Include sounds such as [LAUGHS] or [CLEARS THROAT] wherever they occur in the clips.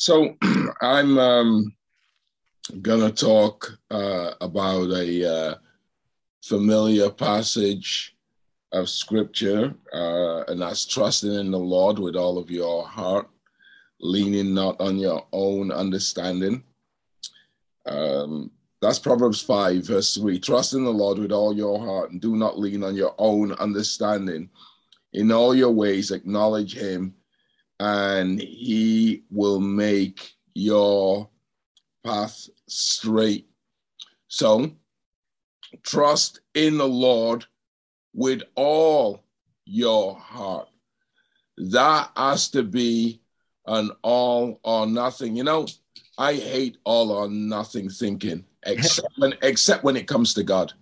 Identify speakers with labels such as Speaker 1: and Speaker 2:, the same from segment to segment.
Speaker 1: So [CLEARS THROAT] I'm um, gonna talk uh, about a uh, familiar passage of scripture, uh, and that's trusting in the Lord with all of your heart, leaning not on your own understanding. Um, that's Proverbs 5, verse 3. Trust in the Lord with all your heart and do not lean on your own understanding. In all your ways, acknowledge him, and he will make your path straight. So, trust in the Lord with all your heart. That has to be an all or nothing. You know, I hate all or nothing thinking except when [LAUGHS] except when it comes to God.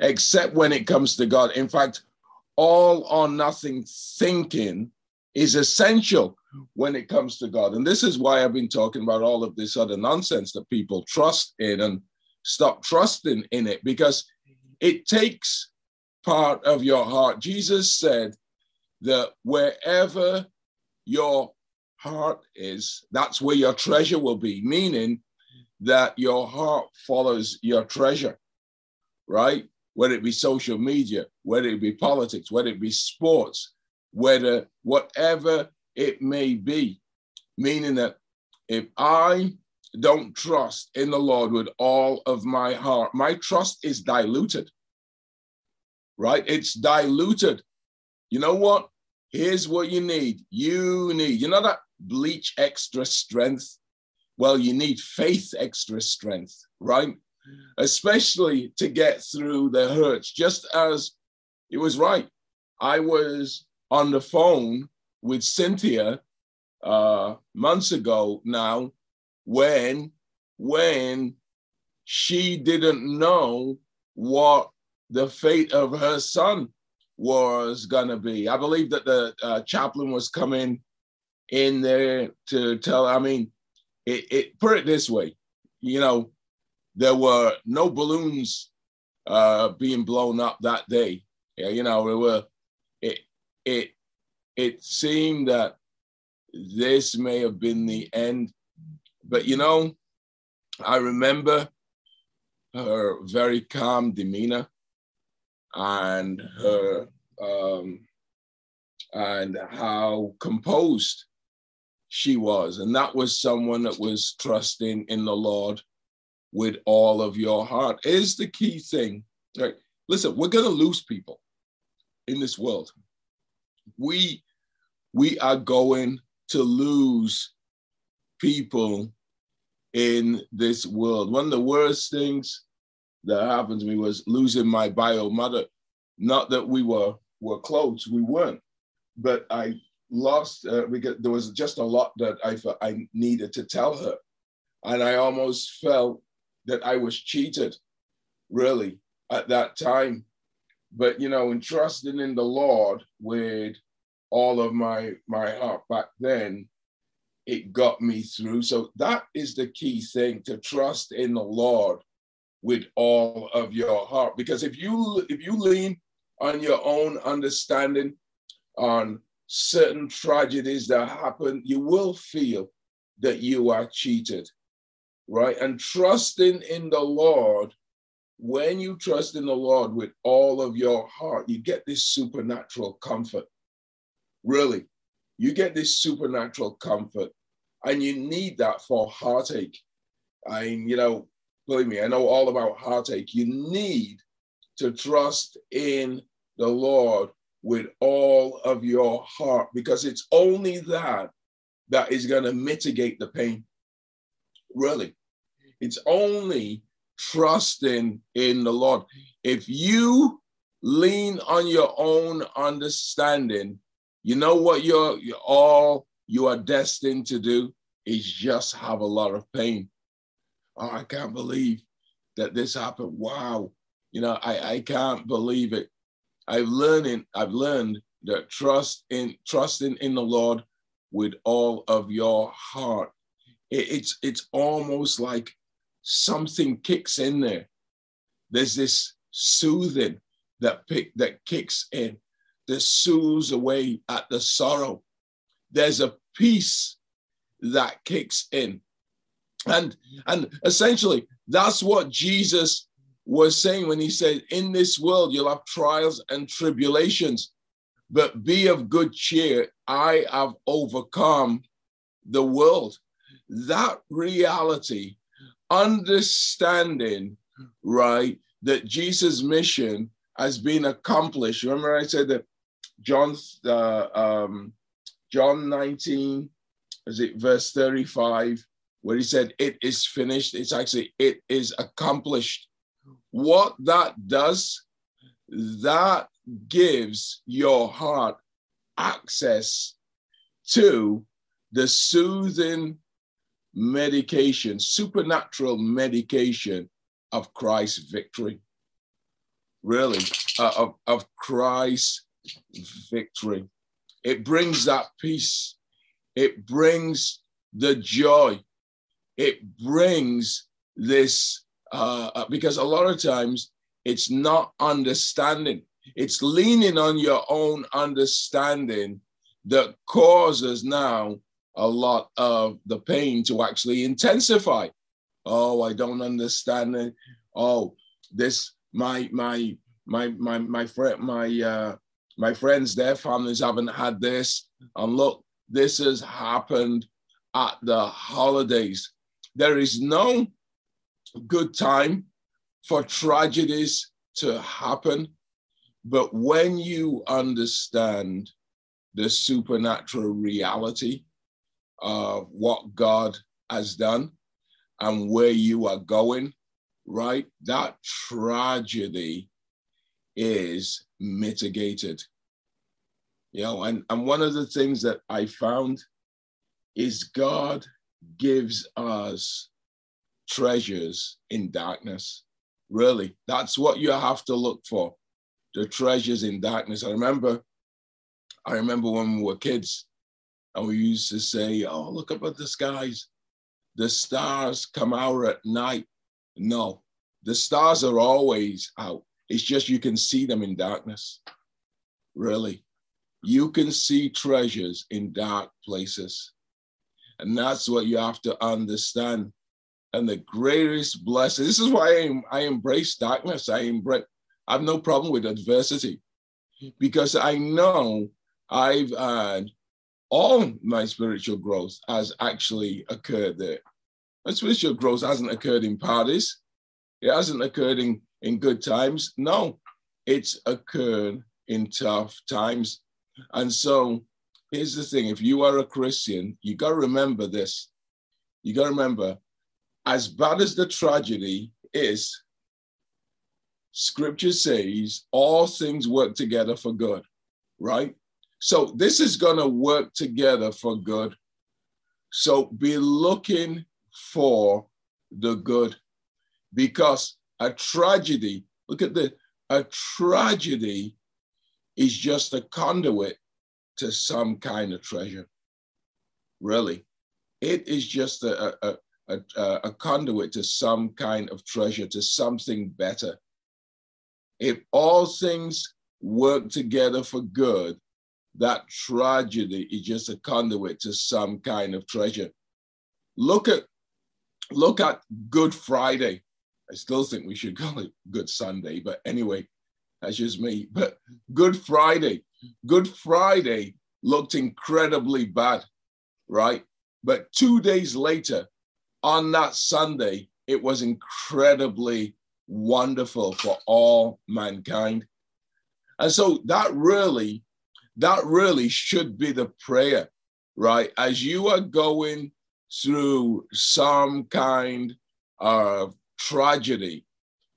Speaker 1: Except when it comes to God. In fact, all or nothing thinking is essential when it comes to God. And this is why I've been talking about all of this other nonsense that people trust in and stop trusting in it because it takes part of your heart. Jesus said that wherever your heart is, that's where your treasure will be, meaning that your heart follows your treasure, right? Whether it be social media, whether it be politics, whether it be sports, whether whatever it may be, meaning that if I don't trust in the Lord with all of my heart, my trust is diluted, right? It's diluted. You know what? Here's what you need. You need, you know that bleach extra strength? Well, you need faith extra strength, right? Especially to get through the hurts. Just as it was right. I was on the phone with Cynthia uh, months ago now when when she didn't know what the fate of her son was going to be. I believe that the uh, chaplain was coming in there to tell, I mean, it, it put it this way, you know, there were no balloons uh, being blown up that day. Yeah, you know, there were it it seemed that this may have been the end, but you know, I remember her very calm demeanor and her um, and how composed she was. And that was someone that was trusting in the Lord with all of your heart is the key thing. Right? Listen, we're going to lose people in this world. We we are going to lose people in this world. One of the worst things that happened to me was losing my bio mother. Not that we were were close, we weren't, but I lost uh, because there was just a lot that I felt I needed to tell her, and I almost felt that I was cheated, really, at that time. But you know, in trusting in the Lord with all of my my heart back then, it got me through. So that is the key thing to trust in the Lord with all of your heart. Because if you if you lean on your own understanding, on certain tragedies that happen, you will feel that you are cheated, right? And trusting in the Lord, when you trust in the Lord with all of your heart, you get this supernatural comfort. Really, you get this supernatural comfort, and you need that for heartache. I mean, you know, believe me, I know all about heartache. You need to trust in the Lord with all of your heart because it's only that that is going to mitigate the pain. Really, it's only trusting in the Lord. If you lean on your own understanding, you know what you're, you're all you are destined to do is just have a lot of pain. Oh, I can't believe that this happened. Wow. You know, I, I can't believe it. I've learned I've learned that trust in trusting in the Lord with all of your heart. It, it's it's almost like something kicks in there. There's this soothing that pick, that kicks in, that soothes away at the sorrow, there's a peace that kicks in. And, and essentially, that's what Jesus was saying when he said, In this world, you'll have trials and tribulations, but be of good cheer. I have overcome the world. That reality, understanding, right, that Jesus' mission has been accomplished. Remember, I said that John, uh, um, John 19, is it verse 35, where he said, It is finished. It's actually, it is accomplished. What that does, that gives your heart access to the soothing medication, supernatural medication of Christ's victory. Really, uh, of, of Christ's victory. It brings that peace. It brings the joy. It brings this, uh, uh, because a lot of times it's not understanding, it's leaning on your own understanding that causes now a lot of the pain to actually intensify. Oh, I don't understand it. Oh, this my my my my my friend my uh my friends, their families haven't had this. And look, this has happened at the holidays. There is no good time for tragedies to happen. But when you understand the supernatural reality of what God has done and where you are going, right? That tragedy is mitigated. You know, and, and one of the things that I found is God gives us treasures in darkness. Really, that's what you have to look for. The treasures in darkness. I remember, I remember when we were kids, and we used to say, "Oh, look up at the skies. The stars come out at night." No, the stars are always out. It's just you can see them in darkness. Really. You can see treasures in dark places. And that's what you have to understand. And the greatest blessing, this is why I, I embrace darkness. I embrace, I have no problem with adversity because I know I've had all my spiritual growth has actually occurred there. My spiritual growth hasn't occurred in parties. It hasn't occurred in in good times. No, it's occurred in tough times. And so here's the thing if you are a Christian, you got to remember this. You got to remember, as bad as the tragedy is, scripture says all things work together for good, right? So this is going to work together for good. So be looking for the good because a tragedy, look at the, a tragedy is just a conduit to some kind of treasure. Really. It is just a, a, a, a, conduit to some kind of treasure, to something better. If all things work together for good, that tragedy is just a conduit to some kind of treasure. Look at look at Good Friday. I still think we should call it Good Sunday, but anyway, that's just me. But Good Friday, Good Friday looked incredibly bad, right? But two days later, on that Sunday, it was incredibly wonderful for all mankind. And so that really, that really should be the prayer, right? As you are going through some kind of tragedy,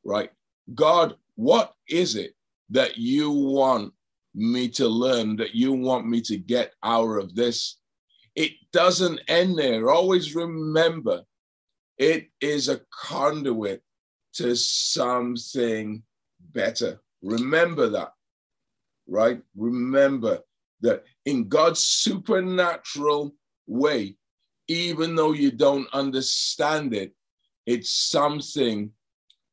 Speaker 1: right? God, what is it that you want me to learn, that you want me to get out of this? It doesn't end there. Always remember, it is a conduit to something better. Remember that, right? Remember that in God's supernatural way, even though you don't understand it, it's something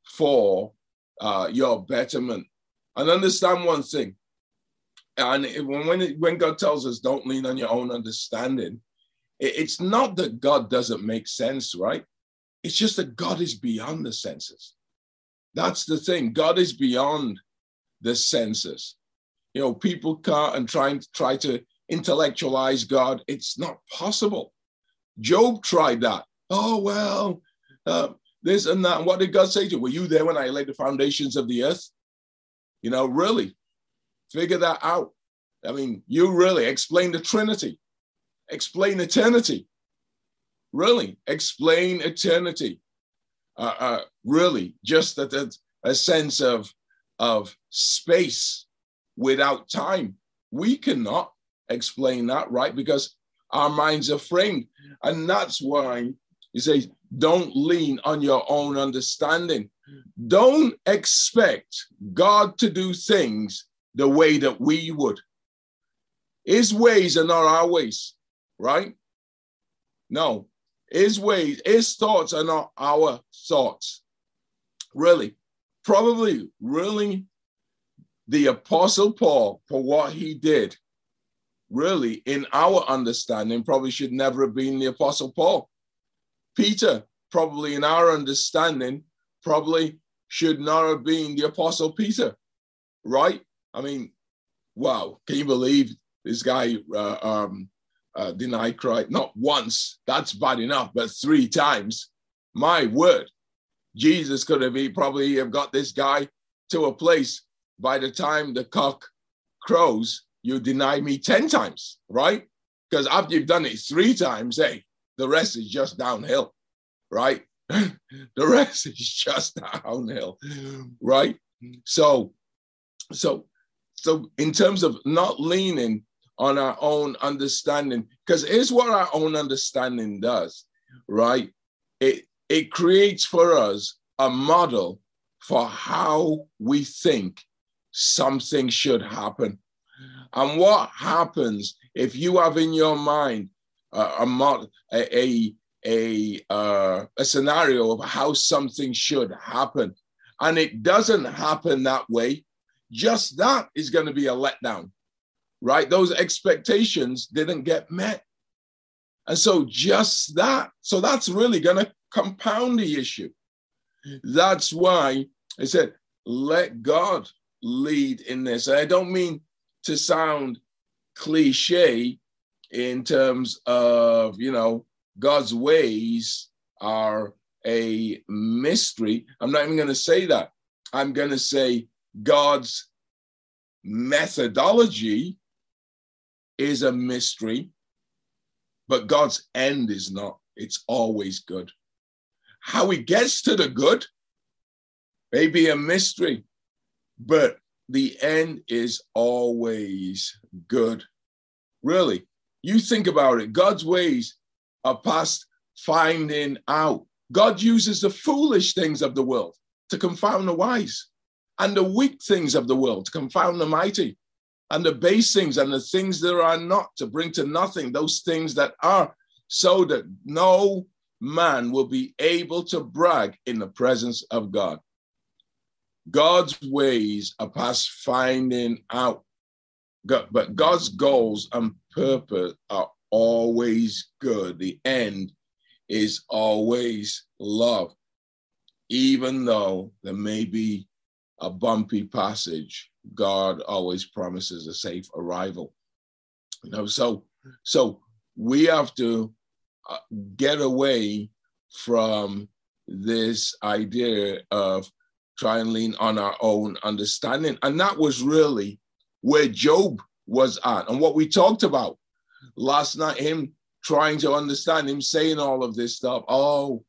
Speaker 1: for uh, your betterment. And understand one thing and when it, when God tells us don't lean on your own understanding, it, it's not that God doesn't make sense, right? It's just that God is beyond the senses. That's the thing. God is beyond the senses. You know, people can't and trying to try to intellectualize God. It's not possible. Job tried that. Oh well, uh, this and that. And what did God say to you? Were you there when I laid the foundations of the earth? You know, really figure that out. I mean, you really explain the Trinity, explain eternity. Really, explain eternity. Uh, uh, really, just that a, a sense of, of space without time. We cannot explain that, right? Because our minds are framed. And that's why he says, don't lean on your own understanding. Don't expect God to do things the way that we would. His ways are not our ways, right? No, his ways, his thoughts are not our thoughts. Really, probably, really, the Apostle Paul, for what he did, really, in our understanding, probably should never have been the Apostle Paul. Peter, probably in our understanding, probably should not have been the Apostle Peter, right? I mean, wow, can you believe this guy uh, um, uh, denied Christ? Not once, that's bad enough, but three times. My word, Jesus could have he probably have got this guy to a place by the time the cock crows, you deny me 10 times, right? Because after you've done it three times, hey, the rest is just downhill, right? [LAUGHS] the rest is just downhill, right? So, so, so in terms of not leaning on our own understanding, because it's what our own understanding does, right? It it creates for us a model for how we think something should happen. And what happens if you have in your mind a, a, a, uh, a scenario of how something should happen, and it doesn't happen that way, just that is going to be a letdown, right? Those expectations didn't get met. And so, just that, so that's really going to compound the issue. That's why I said, let God lead in this. I don't mean to sound cliche in terms of, you know, God's ways are a mystery. I'm not even going to say that. I'm going to say God's methodology is a mystery, but God's end is not. It's always good. How he gets to the good may be a mystery, but the end is always good. Really, you think about it, God's ways are past finding out. God uses the foolish things of the world to confound the wise, and the weak things of the world to confound the mighty, and the base things and the things that are not to bring to nothing those things that are, so that no man will be able to brag in the presence of God. God's ways are past finding out. but God's goals and purpose are always good. The end is always love, even though there may be a bumpy passage. God always promises a safe arrival. You know, so so we have to uh, get away from this idea of try and lean on our own understanding. And that was really where Job was at. And what we talked about last night, him trying to understand, him saying all of this stuff. Oh,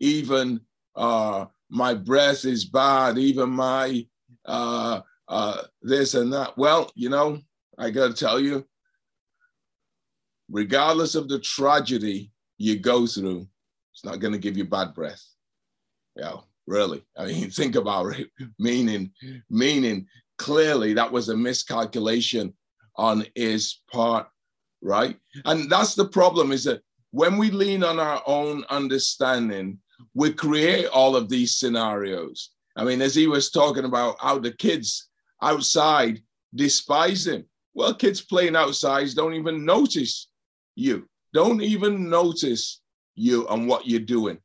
Speaker 1: even uh, my breath is bad, even my uh, uh, this and that. Well, you know, I got to tell you, regardless of the tragedy you go through, it's not going to give you bad breath. Yeah, really. I mean, [LAUGHS] think about it. Meaning, meaning clearly that was a miscalculation on his part, right? And that's the problem is that when we lean on our own understanding, we create all of these scenarios. I mean, as he was talking about how the kids outside despise him. Well, kids playing outside don't even notice you, don't even notice you and what you're doing,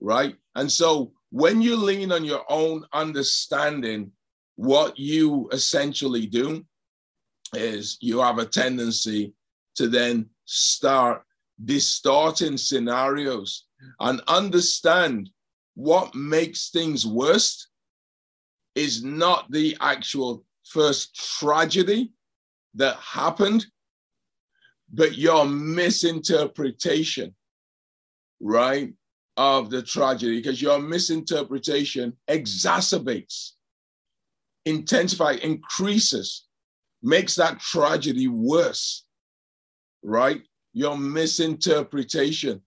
Speaker 1: right? And so when you lean on your own understanding, what you essentially do is you have a tendency to then start distorting scenarios and understand what makes things worse is not the actual first tragedy that happened, but your misinterpretation, right, of the tragedy, because your misinterpretation exacerbates, intensifies, increases, makes that tragedy worse, right? Your misinterpretation.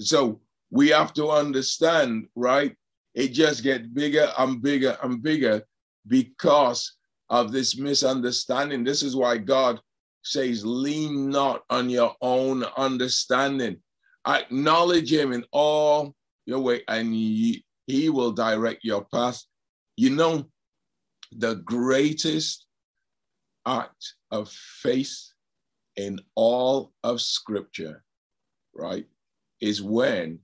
Speaker 1: So we have to understand, right? It just gets bigger and bigger and bigger because of this misunderstanding. This is why God says, lean not on your own understanding. Acknowledge him in all your way, and he, he will direct your path. You know, the greatest act of faith in all of Scripture, right, is when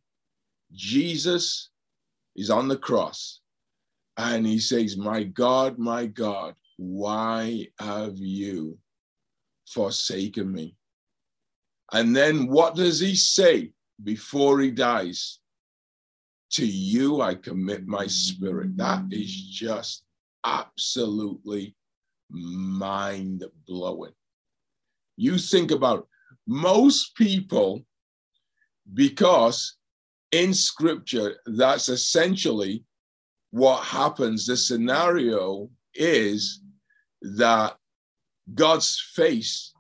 Speaker 1: Jesus is on the cross and he says, My God, my God, why have you forsaken me? And then what does he say before he dies? To you I commit my spirit. That is just absolutely mind blowing. You think about it. most people, because in scripture, that's essentially what happens. The scenario is that God's face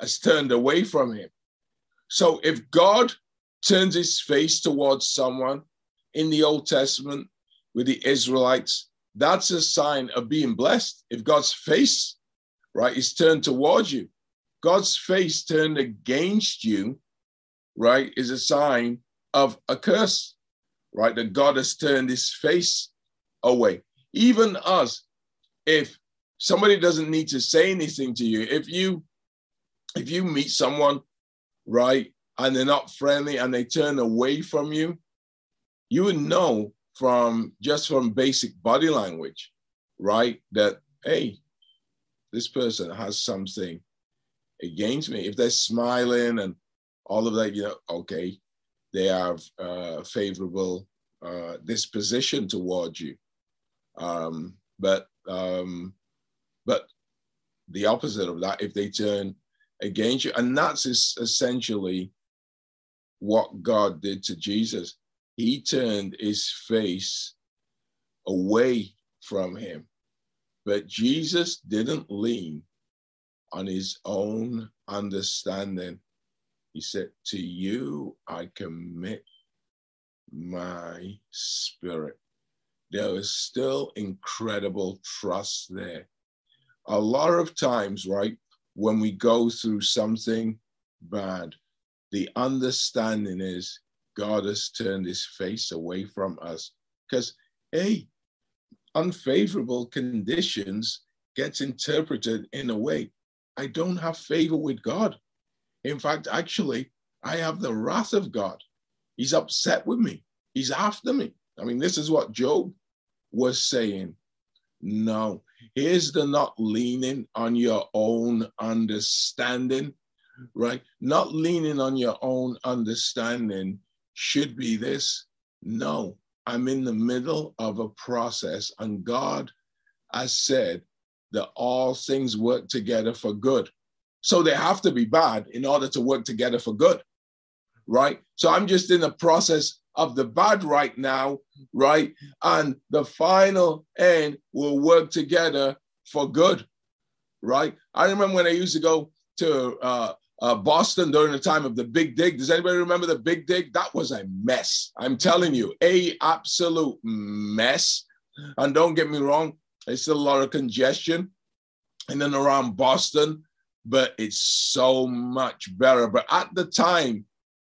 Speaker 1: has turned away from him. So if God turns his face towards someone in the Old Testament with the Israelites, that's a sign of being blessed. If God's face, right, is turned towards you, God's face turned against you, right, is a sign of a curse, right? That God has turned his face away. Even us, if somebody doesn't need to say anything to you, if you if you meet someone, right, and they're not friendly and they turn away from you, you would know from just from basic body language, right, that hey, this person has something against me. If they're smiling and all of that, you know, okay, they have a favorable uh, disposition towards you. Um, but um, but the opposite of that, if they turn against you, and that's essentially what God did to Jesus. He turned his face away from him, but Jesus didn't lean on his own understanding. He said, To you I commit my spirit. There is still incredible trust there. A lot of times, right, when we go through something bad, the understanding is God has turned his face away from us. Because, hey, unfavorable conditions gets interpreted in a way. I don't have favor with God. In fact, actually, I have the wrath of God. He's upset with me. He's after me. I mean, this is what Job was saying. No, here's the not leaning on your own understanding, right? Not leaning on your own understanding should be this. No, I'm in the middle of a process, and God has said that all things work together for good. So they have to be bad in order to work together for good, right? So I'm just in the process of the bad right now, right? And the final end will work together for good, right? I remember when I used to go to uh, uh, Boston during the time of the Big Dig. Does anybody remember the Big Dig? That was a mess. I'm telling you, a absolute mess. And don't get me wrong, there's still a lot of congestion in and around Boston but it's so much better. But at the time,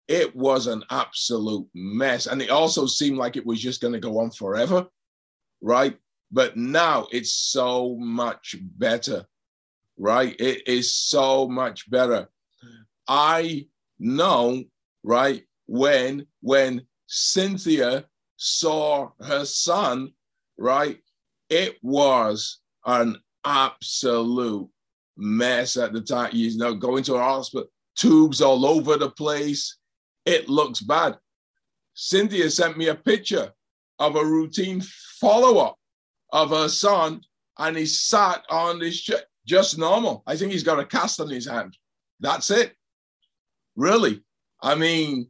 Speaker 1: it was an absolute mess. And it also seemed like it was just going to go on forever, right? But now it's so much better, right? It is so much better. I know, right, when when Cynthia saw her son, right, it was an absolute mess at the time. You know, going to a hospital, tubes all over the place. It looks bad. Cynthia sent me a picture of a routine follow up of her son, and he sat on this chair, just normal. I think he's got a cast on his hand. That's it. Really. I mean,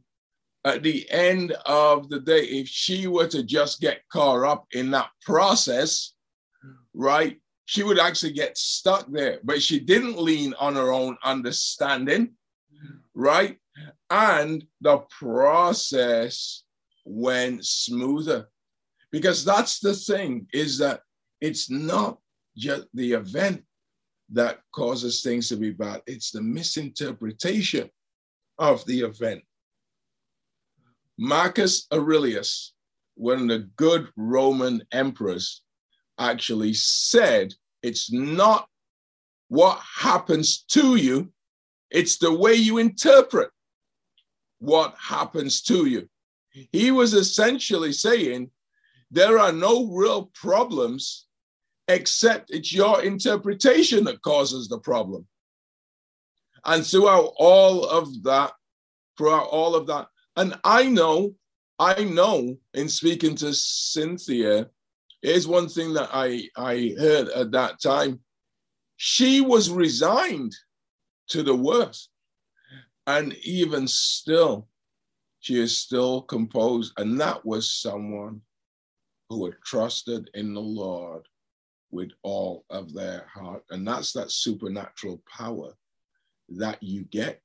Speaker 1: at the end of the day, if she were to just get caught up in that process, right, she would actually get stuck there. But she didn't lean on her own understanding, right? And the process went smoother. Because that's the thing, is that it's not just the event that causes things to be bad, it's the misinterpretation of the event. Marcus Aurelius, one of the good Roman emperors, actually said it's not what happens to you, it's the way you interpret what happens to you. He was essentially saying there are no real problems except it's your interpretation that causes the problem. And throughout all of that, throughout all of that, and I know, I know in speaking to Cynthia, Here's one thing that I, I heard at that time. She was resigned to the worst. And even still, she is still composed. And that was someone who had trusted in the Lord with all of their heart. And that's that supernatural power that you get.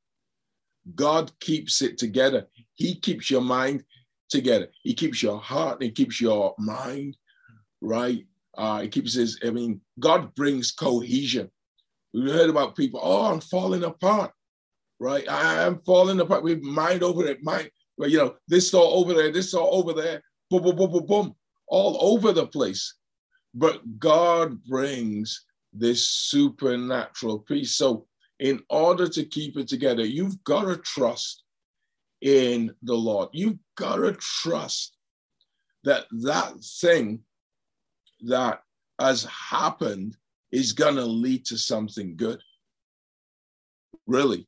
Speaker 1: God keeps it together. He keeps your mind together. He keeps your heart, he keeps your mind right? Uh, it keeps his, I mean, God brings cohesion. We heard about people, oh, I'm falling apart, right? I am falling apart. We mind over it, mind, well, you know, this all over there, this all over there, boom, boom, boom, boom, boom, all over the place. But God brings this supernatural peace. So, in order to keep it together, you've got to trust in the Lord. You've got to trust that that thing that has happened is going to lead to something good. Really.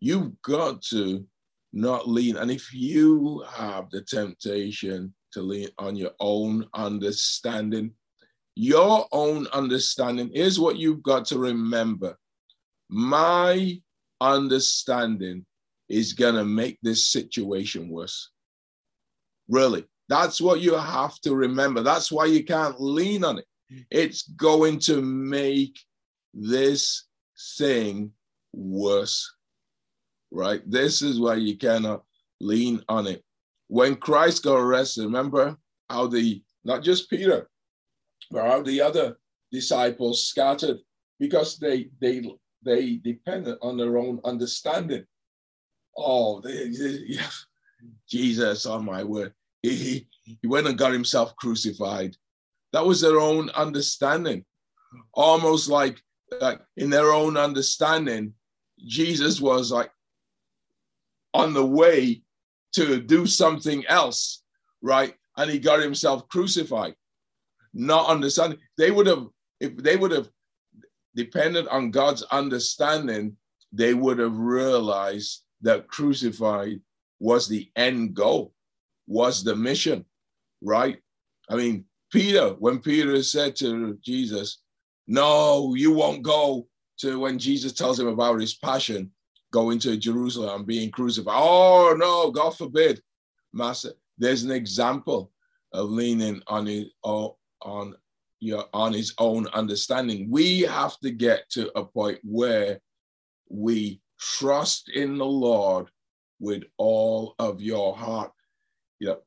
Speaker 1: You've got to not lean. And if you have the temptation to lean on your own understanding, your own understanding is what you've got to remember. My understanding is going to make this situation worse. Really. That's what you have to remember. That's why you can't lean on it. It's going to make this thing worse, right? This is why you cannot lean on it. When Christ got arrested, remember how the, not just Peter, but how the other disciples scattered because they, they, they depended on their own understanding. Oh, they, they, yeah. Jesus, on oh my word he, he went and got himself crucified. That was their own understanding. Almost like, like in their own understanding, Jesus was like on the way to do something else, right? And he got himself crucified. Not understanding. They would have, if they would have depended on God's understanding, they would have realized that crucified was the end goal was the mission, right? I mean, Peter, when Peter said to Jesus, No, you won't go to when Jesus tells him about his passion, going to Jerusalem and being crucified. Oh, no, God forbid. Master, there's an example of leaning on his, on your on his own understanding. We have to get to a point where we trust in the Lord with all of your heart you know,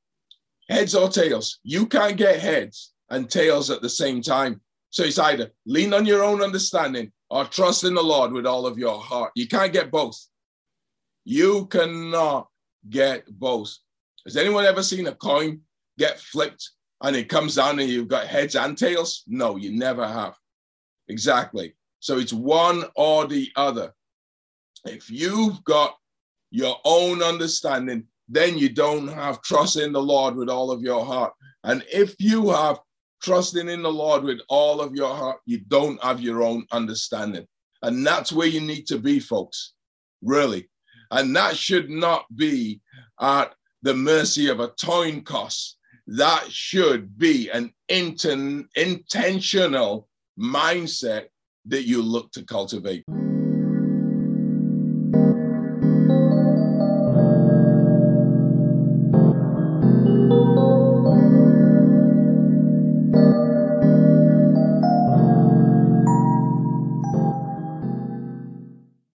Speaker 1: heads or tails. You can't get heads and tails at the same time. So it's either lean on your own understanding or trust in the Lord with all of your heart. You can't get both. You cannot get both. Has anyone ever seen a coin get flipped and it comes down and you've got heads and tails? No, you never have. Exactly. So it's one or the other. If you've got your own understanding, then you don't have trust in the Lord with all of your heart. And if you have trusting in the Lord with all of your heart, you don't have your own understanding. And that's where you need to be, folks, really. And that should not be at the mercy of a toin cost. That should be an inten- intentional mindset that you look to cultivate.